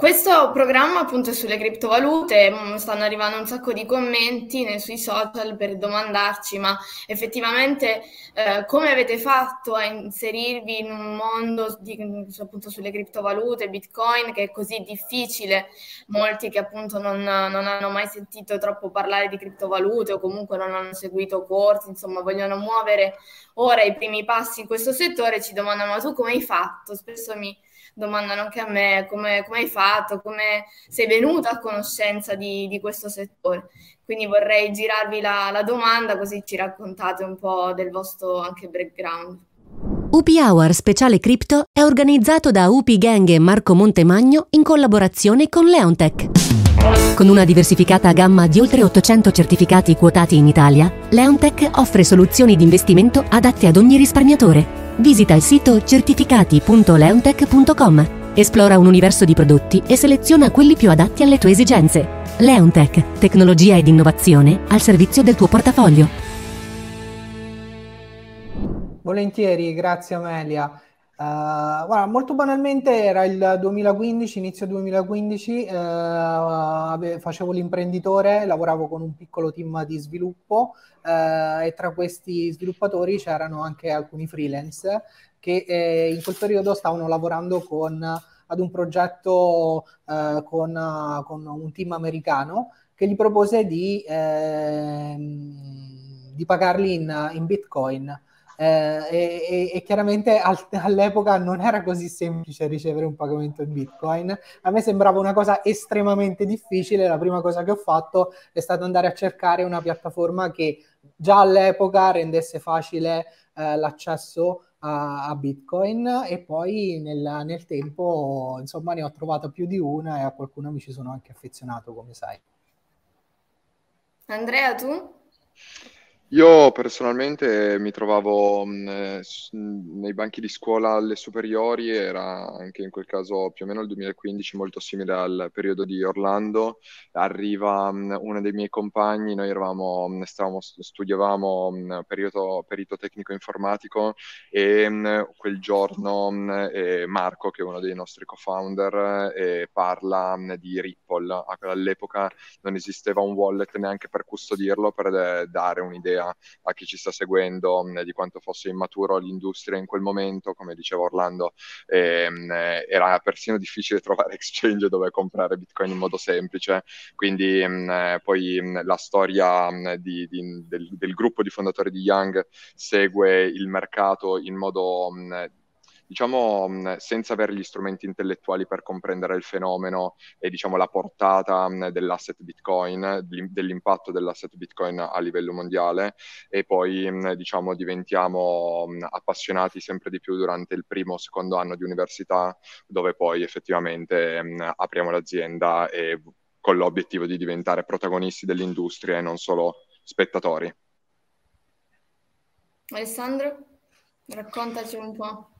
Questo programma appunto è sulle criptovalute, mm, stanno arrivando un sacco di commenti nei, sui social per domandarci ma effettivamente eh, come avete fatto a inserirvi in un mondo di, appunto sulle criptovalute, bitcoin che è così difficile, molti che appunto non, non hanno mai sentito troppo parlare di criptovalute o comunque non hanno seguito corsi, insomma vogliono muovere ora i primi passi in questo settore, ci domandano ma tu come hai fatto? Spesso mi domandano anche a me come, come hai fatto, come sei venuta a conoscenza di, di questo settore. Quindi vorrei girarvi la, la domanda così ci raccontate un po' del vostro anche background. UP Hour Speciale Crypto è organizzato da UP Gang e Marco Montemagno in collaborazione con Leontech. Con una diversificata gamma di oltre 800 certificati quotati in Italia, Leontech offre soluzioni di investimento adatte ad ogni risparmiatore Visita il sito certificati.leontech.com, esplora un universo di prodotti e seleziona quelli più adatti alle tue esigenze. Leontech, tecnologia ed innovazione al servizio del tuo portafoglio. Volentieri, grazie Amelia. Uh, guarda, molto banalmente era il 2015, inizio 2015, uh, facevo l'imprenditore, lavoravo con un piccolo team di sviluppo uh, e tra questi sviluppatori c'erano anche alcuni freelance che eh, in quel periodo stavano lavorando con, ad un progetto con, con, un team americano che gli propose di, ehm, di pagarli in, in Bitcoin eh, e, e, chiaramente al, all'epoca non era così semplice ricevere un pagamento in Bitcoin. A me sembrava una cosa estremamente difficile. La prima cosa che ho fatto è stato andare a cercare una piattaforma che già all'epoca rendesse facile eh, l'accesso a, a, Bitcoin e poi nel, nel tempo insomma ne ho trovata più di una e a qualcuna mi ci sono anche affezionato come sai. Andrea, tu? Io personalmente mi trovavo mh, eh, nei banchi di scuola alle superiori, era anche in quel caso più o meno il 2015, molto simile al periodo di Orlando. Arriva mh, uno dei miei compagni, noi eravamo, mh, stavamo, studiavamo mh, periodo, perito tecnico informatico e quel giorno eh, Marco, che è uno dei nostri co-founder, eh, parla di Ripple. All'epoca non esisteva un wallet neanche per custodirlo, per de- dare un'idea idea a chi ci sta seguendo mh, di quanto fosse immaturo l'industria in quel momento, come diceva Orlando, ehm, era persino difficile trovare exchange dove comprare Bitcoin in modo semplice, quindi mh, poi mh, la storia di, di, del, del, gruppo di fondatori di Young segue il mercato in modo diciamo, senza avere gli strumenti intellettuali per comprendere il fenomeno e, diciamo, la portata dell'asset Bitcoin, dell'impatto dell'asset Bitcoin a livello mondiale e poi, diciamo, diventiamo appassionati sempre di più durante il primo o secondo anno di università, dove poi effettivamente apriamo l'azienda e con l'obiettivo di diventare protagonisti dell'industria e non solo spettatori. Alessandro, raccontaci un po'.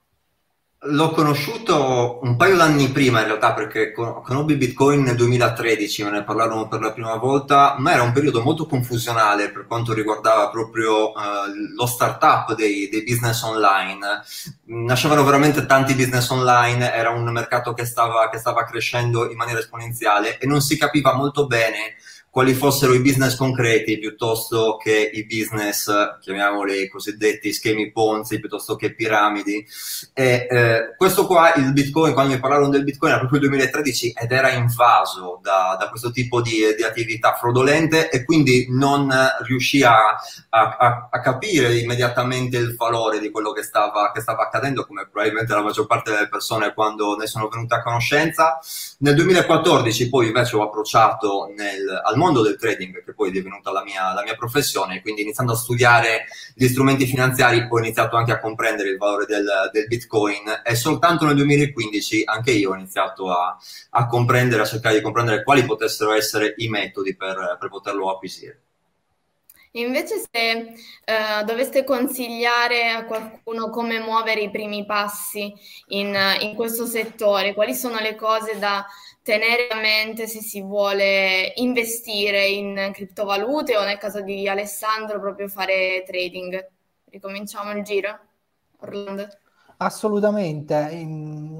L'ho conosciuto un paio d'anni prima in realtà perché conobbi Bitcoin nel 2013, me ne parlarono per la prima volta, ma era un periodo molto confusionale per quanto riguardava proprio uh, lo startup dei, dei business online. Nascevano veramente tanti business online, era un mercato che stava, che stava crescendo in maniera esponenziale e non si capiva molto bene quali fossero i business concreti piuttosto che i business, chiamiamoli cosiddetti schemi Ponzi, piuttosto che piramidi. E eh, questo qua, il Bitcoin, quando mi parlarono del Bitcoin era proprio il 2013 ed era invaso da, da questo tipo di, di, attività fraudolente e quindi non riuscì a, a, a, capire immediatamente il valore di quello che stava, che stava accadendo, come probabilmente la maggior parte delle persone quando ne sono venute a conoscenza. Nel 2014 poi invece ho approcciato nel, al mondo del trading, che poi è divenuta la mia, la mia professione, quindi iniziando a studiare gli strumenti finanziari ho iniziato anche a comprendere il valore del, del Bitcoin e soltanto nel 2015 anche io ho iniziato a, a comprendere, a cercare di comprendere quali potessero essere i metodi per, per poterlo acquisire. Invece se uh, doveste consigliare a qualcuno come muovere i primi passi in, in, questo settore, quali sono le cose da tenere a mente se si vuole investire in criptovalute o nel caso di Alessandro proprio fare trading? Ricominciamo il giro. Orlando. Assolutamente,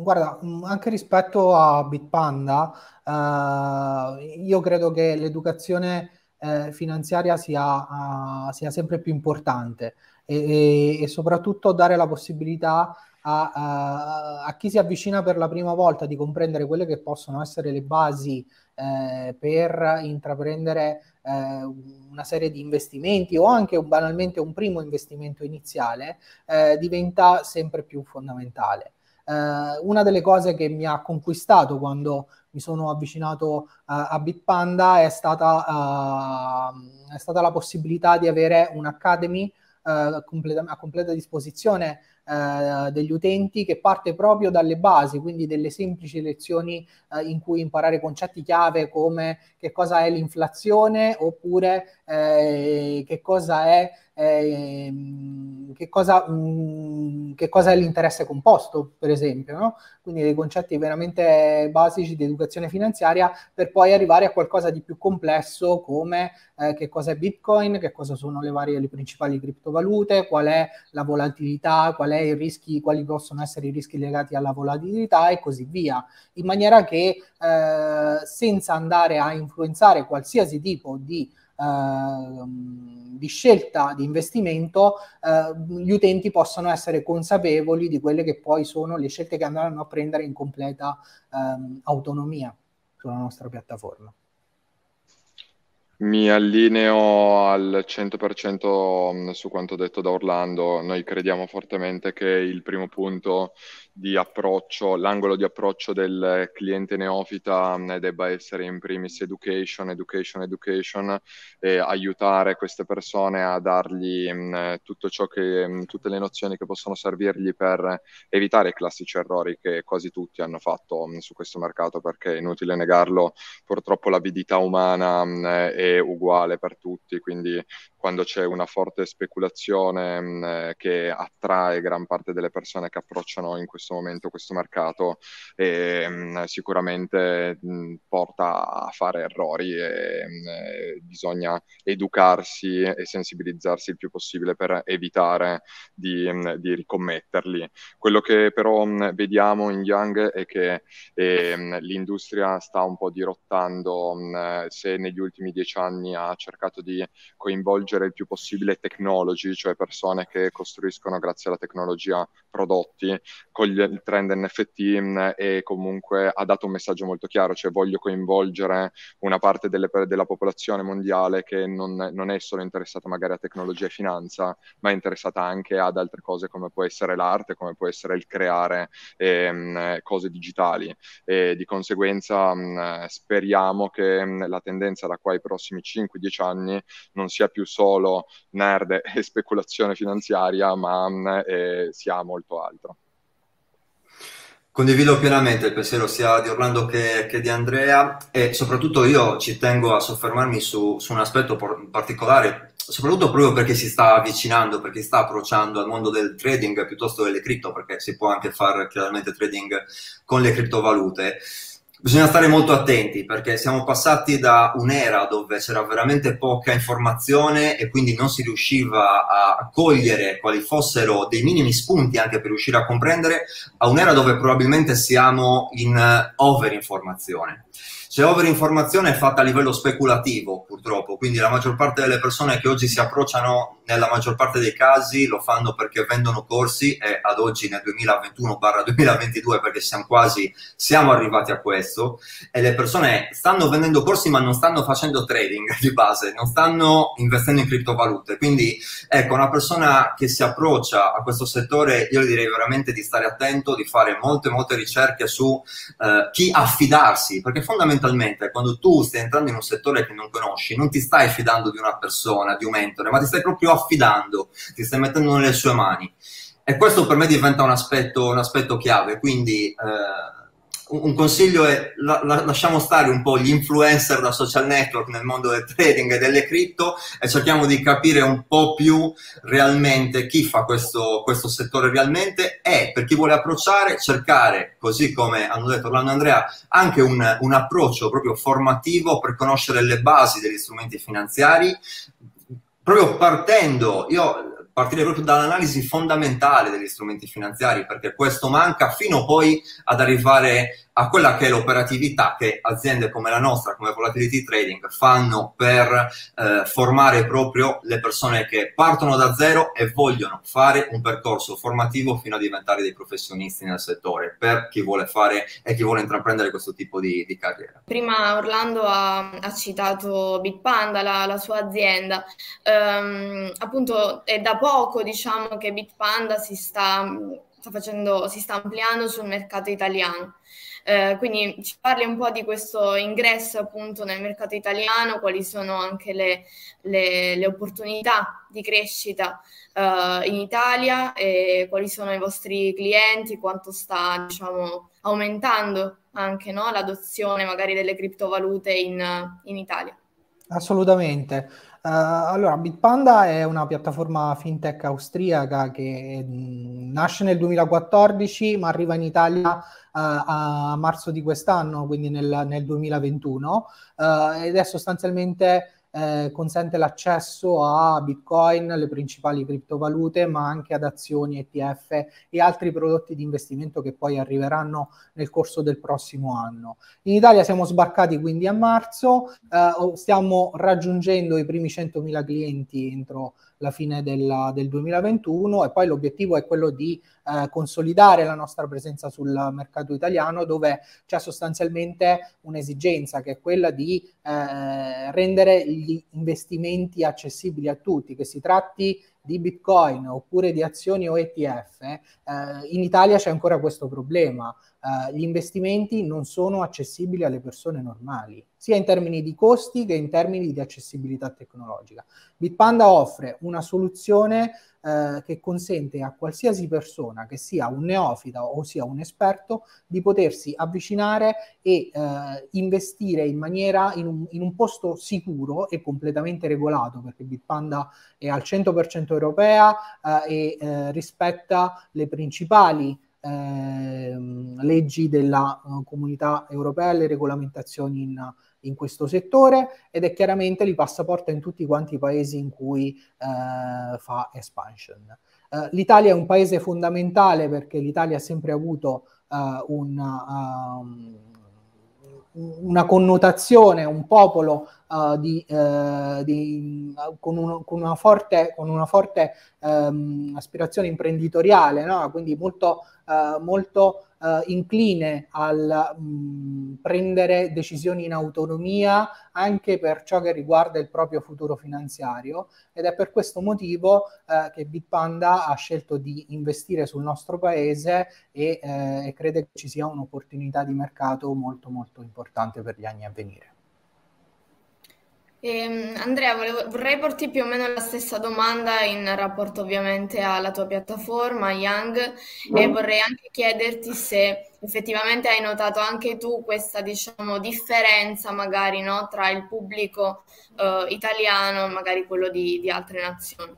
guarda, anche rispetto a Bitpanda, eh, io credo che l'educazione eh, finanziaria sia, uh, sia, sempre più importante e, e, e, soprattutto dare la possibilità a, a, a, chi si avvicina per la prima volta di comprendere quelle che possono essere le basi eh, per intraprendere eh, una serie di investimenti o anche un, banalmente un primo investimento iniziale eh, diventa sempre più fondamentale. Eh, una delle cose che mi ha conquistato quando mi sono avvicinato a Bitpanda è stata, uh, è stata la possibilità di avere un'academy uh, completa, a completa disposizione uh, degli utenti che parte proprio dalle basi, quindi delle semplici lezioni in cui imparare concetti chiave come che cosa è l'inflazione oppure eh, che cosa è eh, che, cosa, mh, mm, che, cosa, è l'interesse composto, per esempio, no? quindi dei concetti veramente basici di educazione finanziaria per poi arrivare a qualcosa di più complesso come eh, che cosa è Bitcoin, che cosa sono le varie, le principali criptovalute, qual è la volatilità, qual è rischi, quali possono essere i rischi legati alla volatilità e così via, in maniera che eh, senza andare a influenzare qualsiasi tipo di di scelta di investimento, eh, gli utenti possono essere consapevoli di quelle che poi sono le scelte che andranno a prendere in completa ehm, autonomia sulla nostra piattaforma. Mi allineo al 100% mm, su quanto detto da Orlando. Noi crediamo fortemente che il primo punto di approccio, l'angolo di approccio del cliente neofita mm, debba essere in primis education, education, education e aiutare queste persone a dargli mh, mm, tutto ciò che, mh, tutte le nozioni che possono servirgli per evitare i classici errori che quasi tutti hanno fatto mh, su questo mercato perché è inutile negarlo, purtroppo l'avidità umana è uguale per tutti, quindi quando c'è una forte speculazione mh, eh, che attrae gran parte delle persone che approcciano in questo momento questo mercato, e, mh, sicuramente mh, porta a fare errori e bisogna educarsi e sensibilizzarsi il più possibile per evitare di, di ricommetterli. Quello che però vediamo in Young è che eh, l'industria sta un po' dirottando, se negli ultimi dieci anni ha cercato di coinvolgere il più possibile technology, cioè persone che costruiscono grazie alla tecnologia prodotti, con gli, il trend NFT mh, e comunque ha dato un messaggio molto chiaro, cioè voglio coinvolgere una parte delle, della popolazione mondiale che non, non, è solo interessata magari a tecnologia e finanza, ma è interessata anche ad altre cose come può essere l'arte, come può essere il creare ehm, cose digitali. E di conseguenza mh, speriamo che mh, la tendenza da qua ai prossimi 5-10 anni non sia più solo nerd e speculazione finanziaria, ma eh, sia molto altro. Condivido pienamente il pensiero sia di Orlando che, che, di Andrea e soprattutto io ci tengo a soffermarmi su, su un aspetto particolare, soprattutto proprio perché si sta avvicinando, perché sta approcciando al mondo del trading piuttosto delle cripto, perché si può anche fare chiaramente trading con le criptovalute. Bisogna stare molto attenti perché siamo passati da un'era dove c'era veramente poca informazione e quindi non si riusciva a cogliere quali fossero dei minimi spunti anche per riuscire a comprendere, a un'era dove probabilmente siamo in overinformazione. C'è overinformazione fatta a livello speculativo, purtroppo, quindi la maggior parte delle persone che oggi si approcciano, nella maggior parte dei casi, lo fanno perché vendono corsi e ad oggi nel 2021-2022, perché siamo quasi, siamo arrivati a questo, e le persone stanno vendendo corsi ma non stanno facendo trading di base, non stanno investendo in criptovalute. Quindi, ecco, una persona che si approccia a questo settore, io direi veramente di stare attento, di fare molte, molte ricerche su eh, chi affidarsi, perché fondamentalmente quando tu stai entrando in un settore che non conosci, non ti stai fidando di una persona, di un mentore, ma ti stai proprio affidando, ti stai mettendo nelle sue mani. E questo per me diventa un aspetto, un aspetto chiave, quindi eh, un consiglio è la, la, lasciamo stare un po' gli influencer da social network nel mondo del trading e delle cripto e cerchiamo di capire un po' più realmente chi fa questo, questo settore realmente e per chi vuole approcciare cercare, così come hanno detto Orlando e Andrea, anche un, un approccio proprio formativo per conoscere le basi degli strumenti finanziari, proprio partendo, io partire proprio dall'analisi fondamentale degli strumenti finanziari, perché questo manca fino poi ad arrivare a quella che è l'operatività che aziende come la nostra, come Volatility Trading, fanno per eh, formare proprio le persone che partono da zero e vogliono fare un percorso formativo fino a diventare dei professionisti nel settore, per chi vuole fare e chi vuole intraprendere questo tipo di, di carriera. Prima Orlando ha, ha citato Bitpanda, la, la sua azienda. Um, appunto è da poco diciamo che Bitpanda si sta, sta, facendo, si sta ampliando sul mercato italiano. Eh, quindi ci parli un po' di questo ingresso appunto nel mercato italiano, quali sono anche le, le, le opportunità di crescita eh, in Italia e quali sono i vostri clienti, quanto sta diciamo, aumentando anche no, l'adozione magari delle criptovalute in, in Italia. Assolutamente. Uh, allora, Bitpanda è una piattaforma fintech austriaca che mh, nasce nel 2014 ma arriva in Italia uh, a marzo di quest'anno, quindi nel, nel 2021, uh, eh, ed è sostanzialmente eh, consente l'accesso a Bitcoin, le principali criptovalute, ma anche ad azioni, ETF e altri prodotti di investimento che poi arriveranno nel corso del prossimo anno. In Italia siamo sbarcati quindi a marzo, eh, stiamo raggiungendo i primi 100.000 clienti entro la fine della, del 2021 e poi l'obiettivo è quello di eh, consolidare la nostra presenza sul mercato italiano dove c'è sostanzialmente un'esigenza che è quella di eh, rendere gli investimenti accessibili a tutti, che si tratti di Bitcoin oppure di azioni o ETF, eh, in Italia c'è ancora questo problema. Uh, gli investimenti non sono accessibili alle persone normali, sia in termini di costi che in termini di accessibilità tecnologica. Bitpanda offre una soluzione uh, che consente a qualsiasi persona, che sia un neofita o sia un esperto, di potersi avvicinare e uh, investire in maniera in un, in un, posto sicuro e completamente regolato, perché Bitpanda è al 100% europea e rispetta le principali eh, leggi della uh, comunità europea e le regolamentazioni in, in, questo settore ed è chiaramente li passaporta in tutti quanti i paesi in cui eh, fa expansion. Uh, L'Italia è un paese fondamentale perché l'Italia ha sempre avuto uh, una, um, una connotazione, un popolo uh, di, uh, di, con, un, con, una forte, con una forte um, aspirazione imprenditoriale, no? quindi molto, uh, molto incline al um, prendere decisioni in autonomia anche per ciò che riguarda il proprio futuro finanziario ed è per questo motivo che Bitpanda ha scelto di investire sul nostro paese e, e crede che ci sia un'opportunità di mercato molto molto importante per gli anni a venire. Eh, Andrea, volevo, vorrei porti più o meno la stessa domanda in rapporto ovviamente alla tua piattaforma Young e vorrei anche chiederti se effettivamente hai notato anche tu questa diciamo, differenza magari no, tra il pubblico eh, italiano e magari quello di, di altre nazioni.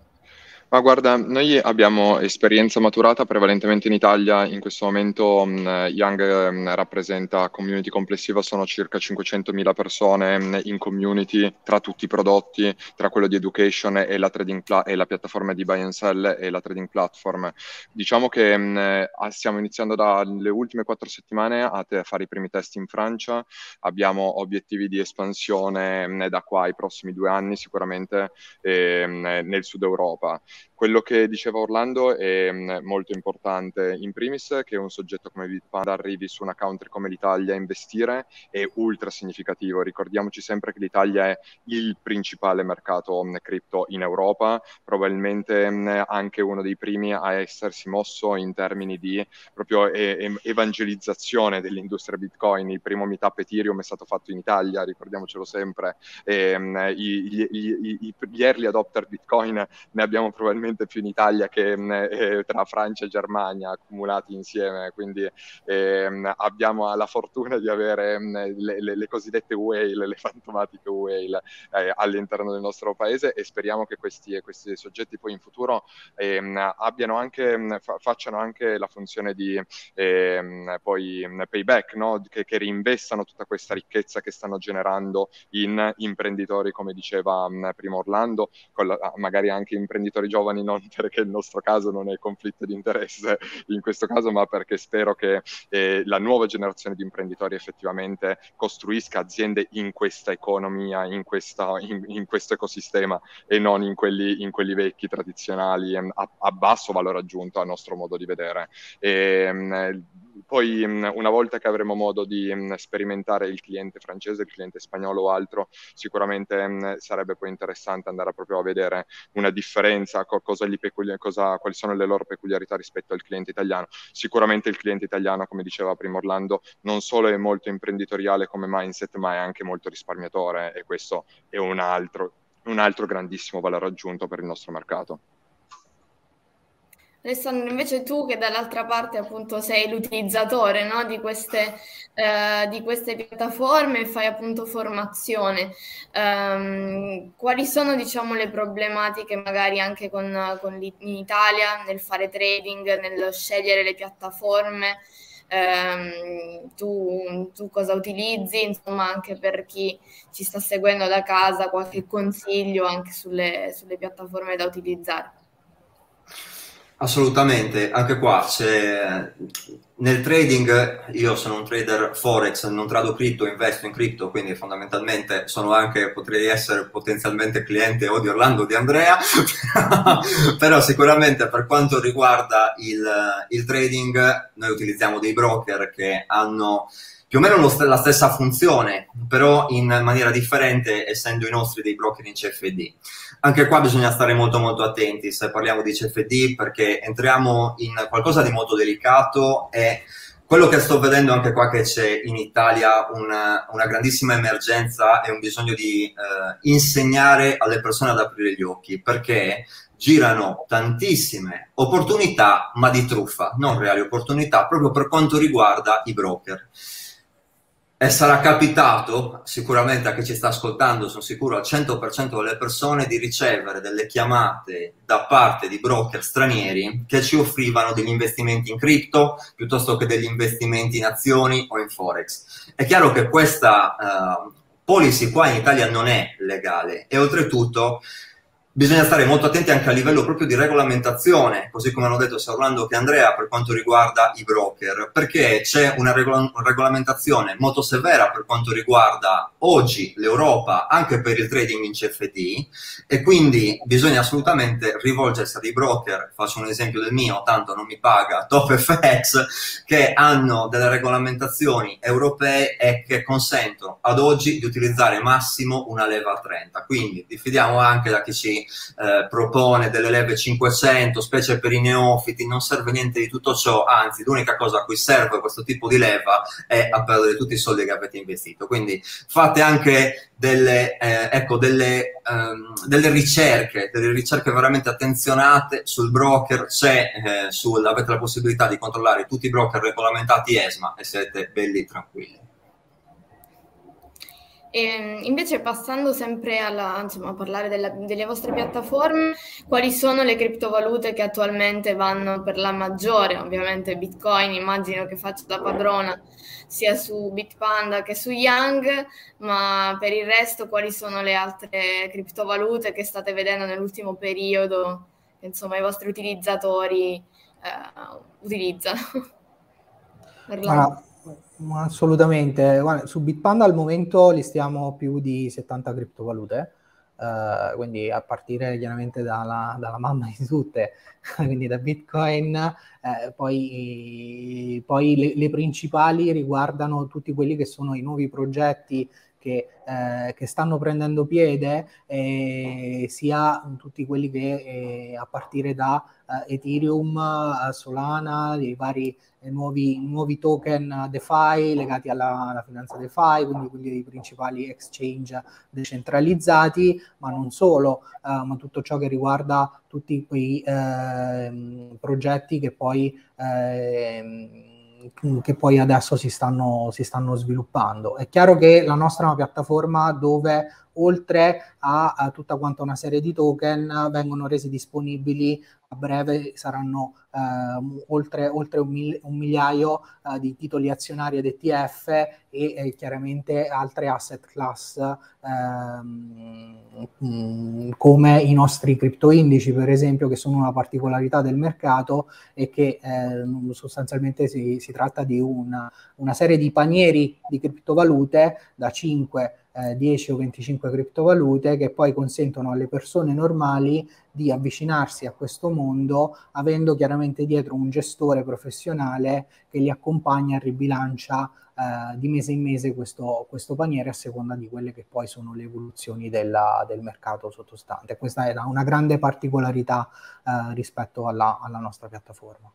Ma guarda, noi abbiamo esperienza maturata prevalentemente in Italia, in questo momento mh, Young mh, rappresenta community complessiva, sono circa 500.000 persone mh, in community tra tutti i prodotti, tra quello di education e la, pla- e la piattaforma di buy and sell e la trading platform. Diciamo che stiamo iniziando dalle ultime quattro settimane a, te- a, fare i primi test in Francia, abbiamo obiettivi di espansione da qua ai prossimi due anni sicuramente eh, nel sud Europa. Quello che diceva Orlando è mm, molto importante, in primis che un soggetto come Bitpanda arrivi su una country come l'Italia a investire è ultra significativo. Ricordiamoci sempre che l'Italia è il principale mercato mm, cripto in Europa, probabilmente mm, anche uno dei primi a essersi mosso in termini di proprio evangelizzazione dell'industria Bitcoin. Il primo meetup Ethereum è stato fatto in Italia, ricordiamocelo sempre. E, gli, gli early adopter Bitcoin ne abbiamo probabilmente probabilmente più in Italia che mh, eh, tra Francia e Germania accumulati insieme, quindi eh, abbiamo la fortuna di avere mh, le, le, le, cosiddette whale, le fantomatiche whale eh, all'interno del nostro paese e speriamo che questi, questi soggetti poi in futuro ehm, abbiano anche, fa, facciano anche la funzione di ehm, poi payback, no? che, che reinvestano tutta questa ricchezza che stanno generando in imprenditori, come diceva prima Orlando, la, magari anche imprenditori giovani, non perché il nostro caso non è conflitto di interesse in questo caso, ma perché spero che eh, la nuova generazione di imprenditori effettivamente costruisca aziende in questa economia, in, questa, in, in questo ecosistema e non in quelli, in quelli vecchi tradizionali a, a, basso valore aggiunto a nostro modo di vedere. E, ehm, poi una volta che avremo modo di sperimentare il cliente francese, il cliente spagnolo o altro, sicuramente sarebbe poi interessante andare proprio a vedere una differenza, cosa peculi- cosa, quali sono le loro peculiarità rispetto al cliente italiano. Sicuramente il cliente italiano, come diceva prima Orlando, non solo è molto imprenditoriale come mindset, ma è anche molto risparmiatore e questo è un altro, un altro grandissimo valore aggiunto per il nostro mercato. Alessandro, invece tu che dall'altra parte appunto sei l'utilizzatore no, di, queste, eh, di, queste, piattaforme e fai appunto formazione, um, quali sono diciamo le problematiche magari anche con, con in Italia nel fare trading, nello scegliere le piattaforme? Um, tu, tu, cosa utilizzi, insomma anche per chi ci sta seguendo da casa, qualche consiglio anche sulle, sulle piattaforme da utilizzare. Assolutamente, anche qua c'è nel trading, io sono un trader forex, non trado cripto, investo in cripto, quindi fondamentalmente sono anche, potrei essere potenzialmente cliente o di Orlando o di Andrea, però sicuramente per quanto riguarda il, il trading noi utilizziamo dei broker che hanno più o meno st- la stessa funzione, però in maniera differente, essendo i nostri dei broker in CFD. Anche qua bisogna stare molto molto attenti se parliamo di CFD perché entriamo in qualcosa di molto delicato e quello che sto vedendo anche qua che c'è in Italia una, una grandissima emergenza e un bisogno di eh, insegnare alle persone ad aprire gli occhi perché girano tantissime opportunità ma di truffa, non reali opportunità, proprio per quanto riguarda i broker. E sarà capitato sicuramente a chi ci sta ascoltando, sono sicuro al 100% delle persone, di ricevere delle chiamate da parte di broker stranieri che ci offrivano degli investimenti in cripto piuttosto che degli investimenti in azioni o in forex. È chiaro che questa uh, policy qua in Italia non è legale e oltretutto Bisogna stare molto attenti anche a livello proprio di regolamentazione, così come hanno detto sia Orlando che Andrea per quanto riguarda i broker, perché c'è una, regola- regolamentazione molto severa per quanto riguarda oggi l'Europa anche per il trading in CFD e quindi bisogna assolutamente rivolgersi a dei broker, faccio un esempio del mio, tanto non mi paga, TopFX, che hanno delle regolamentazioni europee e che consentono ad oggi di utilizzare massimo una leva 30, quindi diffidiamo anche da chi ci eh, propone delle leve 500, specie per i neofiti, non serve niente di tutto ciò, anzi l'unica cosa a cui serve questo tipo di leva è a perdere tutti i soldi che avete investito. Quindi fate anche delle, eh, ecco, delle, um, delle, ricerche, delle ricerche veramente attenzionate sul broker, se eh, sul, avete la possibilità di controllare tutti i broker regolamentati ESMA e siete belli tranquilli. E ehm, invece passando sempre alla, insomma, a parlare della, delle vostre piattaforme, quali sono le criptovalute che attualmente vanno per la maggiore? Ovviamente Bitcoin, immagino che faccia da padrona sia su Bitpanda che su Yang, ma per il resto quali sono le altre criptovalute che state vedendo nell'ultimo periodo, che insomma i vostri utilizzatori eh, utilizzano? Allora, Assolutamente, Guarda, su Bitpanda al momento listiamo più di 70 criptovalute, uh, quindi a partire chiaramente dalla, dalla, mamma di tutte, quindi da Bitcoin, eh, poi, poi le, le, principali riguardano tutti quelli che sono i nuovi progetti che, eh, che stanno prendendo piede, eh, sia tutti quelli che eh, a partire da eh, Ethereum, eh, Solana, i vari nuovi, nuovi, token DeFi legati alla, alla finanza DeFi, quindi quelli dei principali exchange decentralizzati, ma non solo, ma tutto ciò che riguarda tutti quei ehm, progetti che poi ehm, che poi adesso si stanno, si stanno sviluppando. È chiaro che la nostra è una piattaforma dove oltre a, a tutta quanta una serie di token, vengono resi disponibili a breve saranno eh, oltre, oltre un, mil- un, migliaio eh, di titoli azionari ed ETF e eh, chiaramente altre asset class ehm, mh, come i nostri cripto indici per esempio che sono una particolarità del mercato e che eh, sostanzialmente si, si, tratta di una, una serie di panieri di criptovalute da 5 eh, 10 o 25 criptovalute che poi consentono alle persone normali di avvicinarsi a questo mondo avendo chiaramente dietro un gestore professionale che li accompagna e ribilancia eh, di mese in mese questo, questo, paniere a seconda di quelle che poi sono le evoluzioni della, del mercato sottostante. Questa è una grande particolarità eh, rispetto alla, alla nostra piattaforma.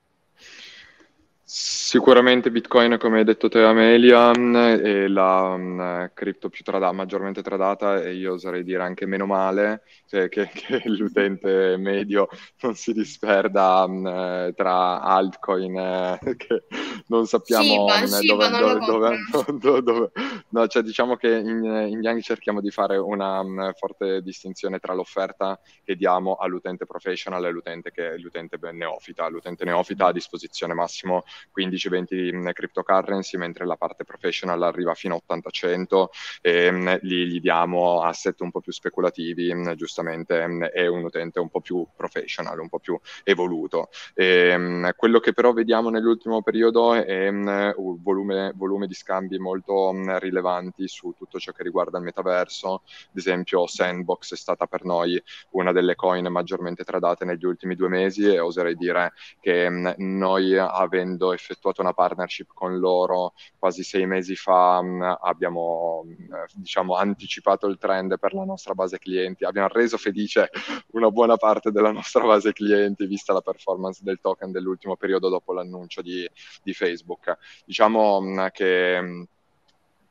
Sicuramente Bitcoin, come hai detto te Amelia, è la um, cripto più trada- maggiormente tradata e io oserei dire anche meno male, cioè che, che l'utente medio non si disperda um, tra altcoin eh, che non sappiamo sì, dove, dove, dove, dove, no, cioè diciamo che in, in Yang cerchiamo di fare una um, forte distinzione tra l'offerta che diamo all'utente professional e l'utente che è l'utente neofita. L'utente neofita ha a disposizione massimo 15-20 cryptocurrency, mentre la parte professional arriva fino a 80-100 e mh, lì gli diamo asset un po' più speculativi, mh, giustamente mh, è un utente un po' più professional, un po' più evoluto. E, quello che però vediamo nell'ultimo periodo è un volume, volume, di scambi molto rilevanti su tutto ciò che riguarda il metaverso, ad esempio Sandbox è stata per noi una delle coin maggiormente tradate negli ultimi due mesi e oserei dire che noi avendo effettuato una partnership con loro quasi sei mesi fa, mm, abbiamo mm, diciamo, anticipato il trend per la nostra base clienti, abbiamo reso felice una buona parte della nostra base clienti vista la performance del token dell'ultimo periodo dopo l'annuncio di, di Facebook. Diciamo che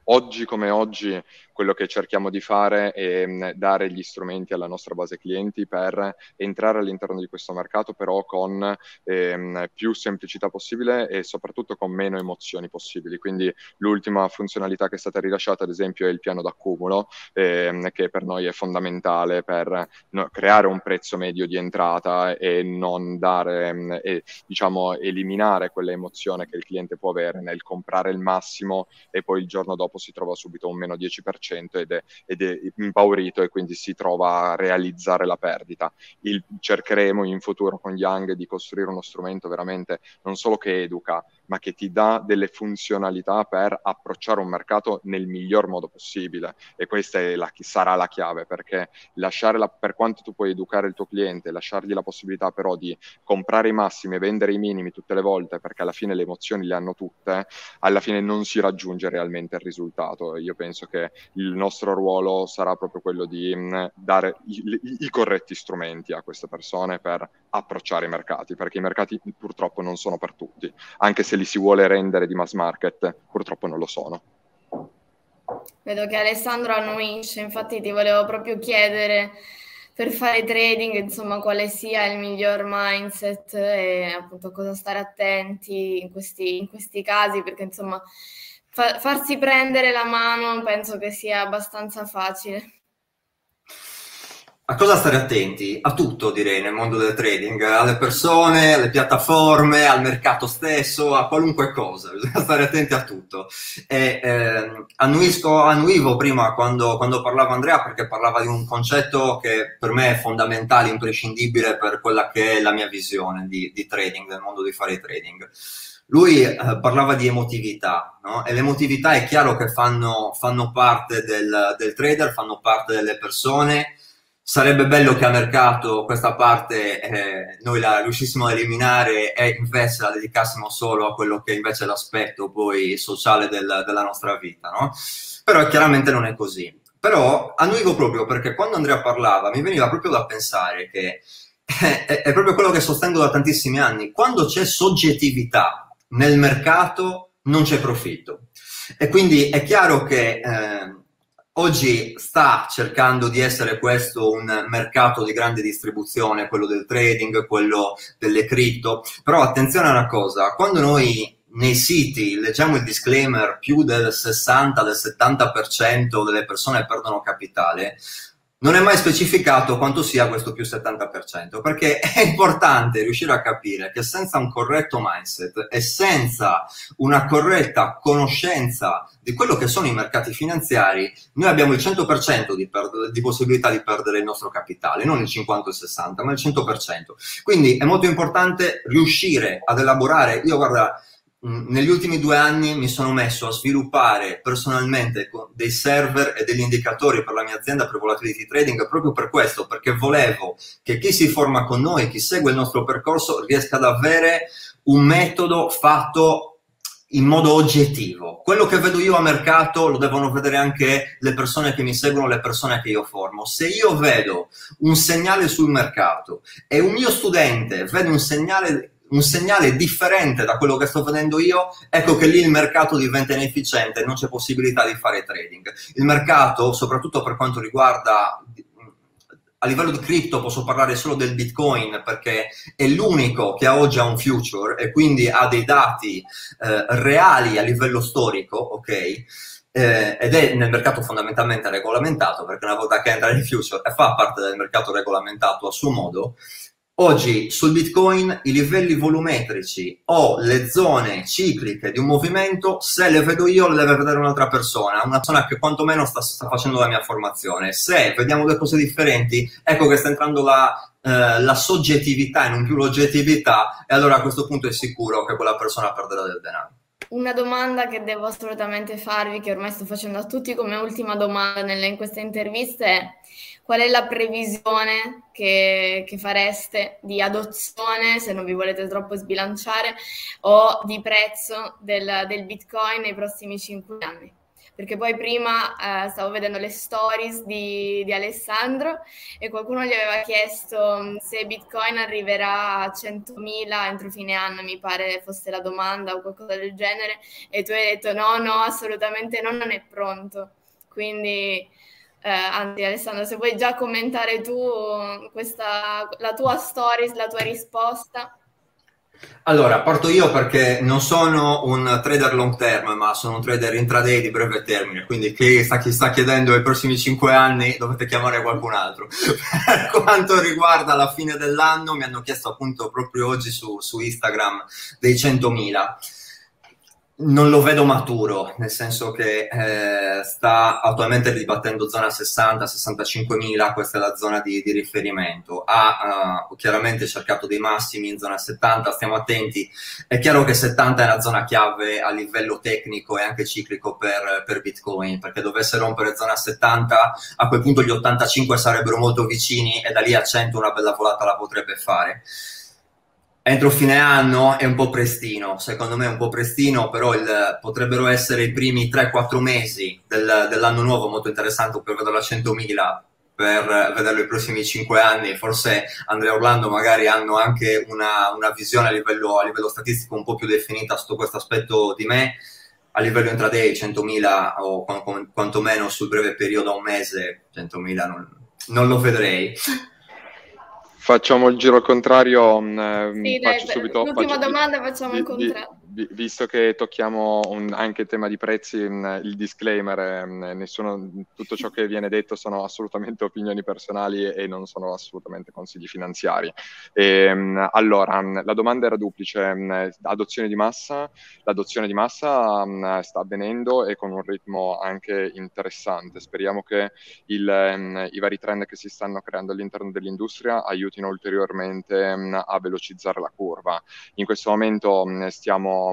oggi come oggi quello che cerchiamo di fare è mm, dare gli strumenti alla nostra base clienti per entrare all'interno di questo mercato, però con ehm, più semplicità possibile e soprattutto con meno emozioni possibili. Quindi l'ultima funzionalità che è stata rilasciata, ad esempio, è il piano d'accumulo, ehm, che per noi è fondamentale per no, creare un prezzo medio di entrata e non dare, ehm, e, diciamo, eliminare quell'emozione che il cliente può avere nel comprare il massimo e poi il giorno dopo si trova subito un meno 10% ed è, ed è impaurito e quindi si trova a realizzare la perdita. Il, cercheremo in futuro con Young di costruire uno strumento veramente non solo che educa, ma che ti dà delle funzionalità per approcciare un mercato nel miglior modo possibile. E questa la, sarà la chiave, perché la, per quanto tu puoi educare il tuo cliente, lasciargli la possibilità però di comprare i massimi e vendere i minimi tutte le volte, perché alla fine le emozioni le hanno tutte, alla fine non si raggiunge realmente il risultato. Io penso che il nostro ruolo sarà proprio quello di mh, mm, dare i, i, i corretti strumenti a queste persone per approcciare i mercati, perché i mercati purtroppo non sono per tutti, anche se li si vuole rendere di mass market, purtroppo non lo sono. Vedo che Alessandro annuisce, infatti ti volevo proprio chiedere per fare trading, insomma, quale sia il miglior mindset e appunto cosa stare attenti in questi, in questi casi, perché insomma fa- farsi prendere la mano penso che sia abbastanza facile. A cosa stare attenti? A tutto direi nel mondo del trading, alle persone, alle piattaforme, al mercato stesso, a qualunque cosa, bisogna stare attenti a tutto. E, eh, annuisco, annuivo prima quando, quando, parlava Andrea perché parlava di un concetto che per me è fondamentale, imprescindibile per quella che è la mia visione di, di trading, del mondo di fare trading. Lui eh, parlava di emotività, no? e l'emotività è chiaro che fanno, fanno parte del, del trader, fanno parte delle persone, sarebbe bello che a mercato questa parte eh, noi la riuscissimo a eliminare e invece la dedicassimo solo a quello che invece è l'aspetto poi sociale del, della nostra vita, no? Però chiaramente non è così. Però annuivo proprio perché quando Andrea parlava mi veniva proprio da pensare che è, è proprio quello che sostengo da tantissimi anni. Quando c'è soggettività nel mercato non c'è profitto. E quindi è chiaro che eh, Oggi sta cercando di essere questo un mercato di grande distribuzione, quello del trading, quello delle cripto, però attenzione a una cosa, quando noi nei siti leggiamo il disclaimer più del 60, del 70% delle persone perdono capitale, non è mai specificato quanto sia questo più 70%, perché è importante riuscire a capire che senza un corretto mindset e senza una corretta conoscenza di quello che sono i mercati finanziari, noi abbiamo il 100% di, per- di possibilità di perdere il nostro capitale, non il 50 o il 60, ma il 100%. Quindi è molto importante riuscire ad elaborare, io guarda, negli ultimi due anni mi sono messo a sviluppare personalmente dei server e degli indicatori per la mia azienda per volatility trading proprio per questo, perché volevo che chi si forma con noi, chi segue il nostro percorso, riesca ad avere un metodo fatto in modo oggettivo. Quello che vedo io a mercato lo devono vedere anche le persone che mi seguono, le persone che io formo. Se io vedo un segnale sul mercato e un mio studente vede un segnale un segnale differente da quello che sto vedendo io, ecco che lì il mercato diventa inefficiente, non c'è possibilità di fare trading. Il mercato, soprattutto per quanto riguarda a livello di cripto posso parlare solo del Bitcoin perché è l'unico che oggi ha un future e quindi ha dei dati eh, reali a livello storico, ok? Eh, ed è nel mercato fondamentalmente regolamentato perché una volta che entra nel future e fa parte del mercato regolamentato a suo modo, Oggi sul Bitcoin i livelli volumetrici o le zone cicliche di un movimento, se le vedo io, le deve vedere un'altra persona, una persona che quantomeno sta, sta facendo la mia formazione. Se vediamo due cose differenti, ecco che sta entrando la, eh, la soggettività e non più l'oggettività, e allora a questo punto è sicuro che quella persona perderà del denaro. Una domanda che devo assolutamente farvi, che ormai sto facendo a tutti come ultima domanda nelle, in queste interviste, è qual è la previsione che, che, fareste di adozione, se non vi volete troppo sbilanciare, o di prezzo del, del Bitcoin nei prossimi cinque anni? Perché poi prima eh, stavo vedendo le stories di, di, Alessandro e qualcuno gli aveva chiesto mm, se Bitcoin arriverà a 100.000 entro fine anno, mi pare fosse la domanda o qualcosa del genere, e tu hai detto no, no, assolutamente no, non è pronto. Quindi eh, anzi, Alessandro, se vuoi già commentare tu questa, la tua story, la tua risposta. Allora, parto io perché non sono un trader long term, ma sono un trader intraday di breve termine, quindi chi sta, chi sta chiedendo i prossimi 5 anni dovete chiamare qualcun altro. per quanto riguarda la fine dell'anno, mi hanno chiesto appunto proprio oggi su, su Instagram dei 100.000 non lo vedo maturo, nel senso che eh, sta attualmente ribattendo zona 60-65 mila, questa è la zona di, di riferimento. Ha uh, chiaramente cercato dei massimi in zona 70, stiamo attenti. È chiaro che 70 è una zona chiave a livello tecnico e anche ciclico per, per Bitcoin, perché dovesse rompere zona 70, a quel punto gli 85 sarebbero molto vicini e da lì a 100 una bella volata la potrebbe fare entro fine anno è un po' prestino, secondo me è un po' prestino, però il, potrebbero essere i primi 3-4 mesi del, dell'anno nuovo molto interessanti per vedere a 100.000 per vederlo i prossimi 5 anni, forse Andrea Orlando magari hanno anche una, una visione a livello, a livello, statistico un po' più definita sotto questo aspetto di me, a livello intraday 100.000 o quantomeno sul breve periodo a un mese 100.000 non, non lo vedrei. Facciamo il giro al contrario. Mh, mm, sì, dai, subito, l'ultima faccio, domanda facciamo il contrario visto che tocchiamo un, anche il tema di prezzi, mh, il disclaimer, mh, nessuno, tutto ciò che viene detto sono assolutamente opinioni personali e non sono assolutamente consigli finanziari. E, mh, allora, la domanda era duplice, adozione di massa, l'adozione di massa sta avvenendo e con un ritmo anche interessante. Speriamo che il, i vari trend che si stanno creando all'interno dell'industria aiutino ulteriormente a velocizzare la curva. In questo momento stiamo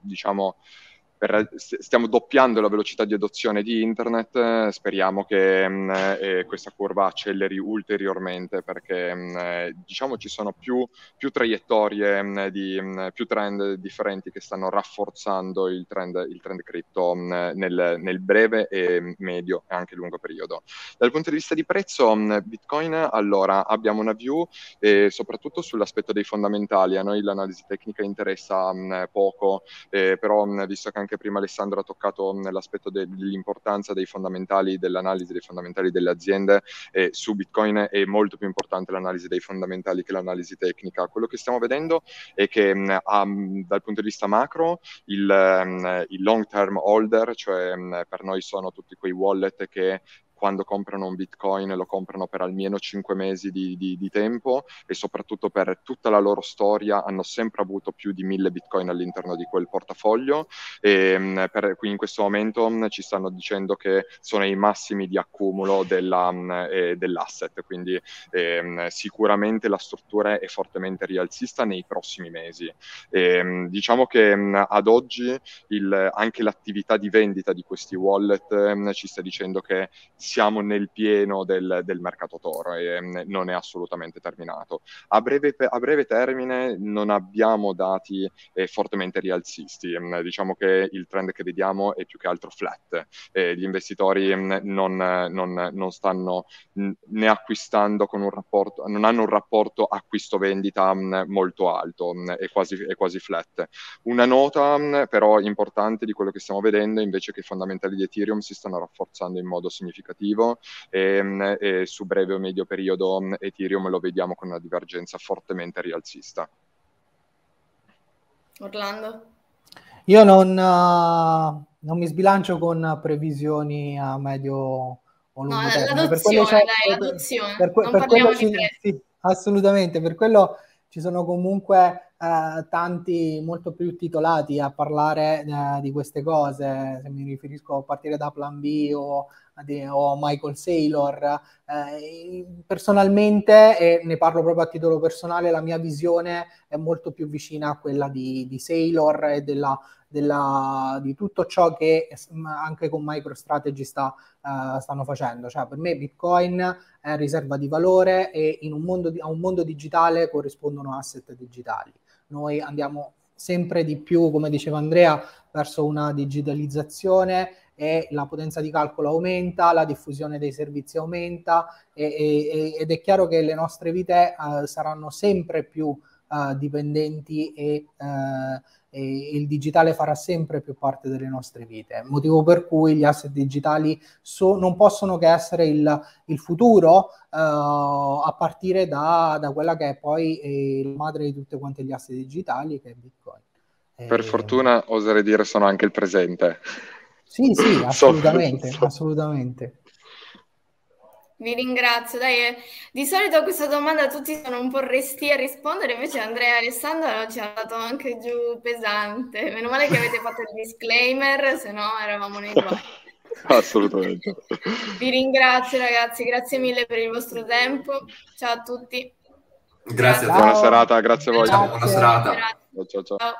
diciamo, per, stiamo doppiando la velocità di adozione di internet, speriamo che mh, mm, eh, questa curva acceleri ulteriormente perché mh, mm, diciamo ci sono più, più traiettorie, mh, mm, di, più trend differenti che stanno rafforzando il trend, il trend cripto nel, nel, breve e medio e anche lungo periodo. Dal punto di vista di prezzo, Bitcoin, allora abbiamo una view eh, soprattutto sull'aspetto dei fondamentali, a noi l'analisi tecnica interessa poco, eh, però visto che anche prima Alessandro ha toccato nell'aspetto dell'importanza dei fondamentali, dell'analisi dei fondamentali delle aziende, e su Bitcoin è molto più importante l'analisi dei fondamentali che l'analisi tecnica. Quello che stiamo vedendo è che mh, dal punto di vista macro il, mh, il long term holder, cioè mh, per noi sono tutti quei wallet che quando comprano un bitcoin lo comprano per almeno 5 mesi di, di, di tempo e soprattutto per tutta la loro storia hanno sempre avuto più di 1000 bitcoin all'interno di quel portafoglio e mm, per, in questo momento mm, ci stanno dicendo che sono i massimi di accumulo della, mm, eh, dell'asset, quindi eh, sicuramente la struttura è fortemente rialzista nei prossimi mesi. E, diciamo che ad oggi il, anche l'attività di vendita di questi wallet ci sta dicendo che siamo nel pieno del, del mercato Toro e non è assolutamente terminato. A breve, a breve termine non abbiamo dati eh, fortemente rialzisti, diciamo che il trend che vediamo è più che altro flat, eh, gli investitori non, non, non stanno né acquistando con un rapporto, non hanno un rapporto acquisto-vendita molto alto, è quasi, è quasi flat. Una nota però importante di quello che stiamo vedendo invece che i fondamentali di Ethereum si stanno rafforzando in modo significativo e, e su breve o medio periodo Ethereum lo vediamo con una divergenza fortemente rialzista. Orlando? Io non, uh, non mi sbilancio con previsioni a medio o lungo no, termine. Per quello dai, l'adozione. Per, per, per quello ci, sì, assolutamente, per quello ci sono comunque eh, tanti molto più titolati a parlare eh, di queste cose, se mi riferisco a partire da Plan B o, o Michael Saylor. Eh, personalmente, e ne parlo proprio a titolo personale, la mia visione è molto più vicina a quella di, di Saylor e della, della, di tutto ciò che anche con MicroStrategy sta, uh, stanno facendo. Cioè, per me Bitcoin è riserva di valore e un mondo a un mondo digitale corrispondono asset digitali. Noi andiamo sempre di più, come diceva Andrea, verso una digitalizzazione e la potenza di calcolo aumenta, la diffusione dei servizi aumenta e, e, ed è chiaro che le nostre vite uh, saranno sempre più uh, dipendenti e, uh, e, il digitale farà sempre più parte delle nostre vite, motivo per cui gli asset digitali so, non possono che essere il, il futuro a partire da, da, quella che è poi eh, la madre di tutte quante gli asset digitali, che è Bitcoin. Per fortuna oserei dire sono anche il presente. Sì, sì, assolutamente, so, so. assolutamente. Vi ringrazio. Dai, eh, di solito a questa domanda tutti sono un po' resti a rispondere, invece Andrea e Alessandro ci hanno dato anche giù pesante. Meno male che avete fatto il disclaimer, se no eravamo nei guai. Assolutamente. Vi ringrazio ragazzi, grazie mille per il vostro tempo. Ciao a tutti. Grazie, grazie. buona serata, grazie a voi. Ciao, buona serata. Ciao ciao. ciao.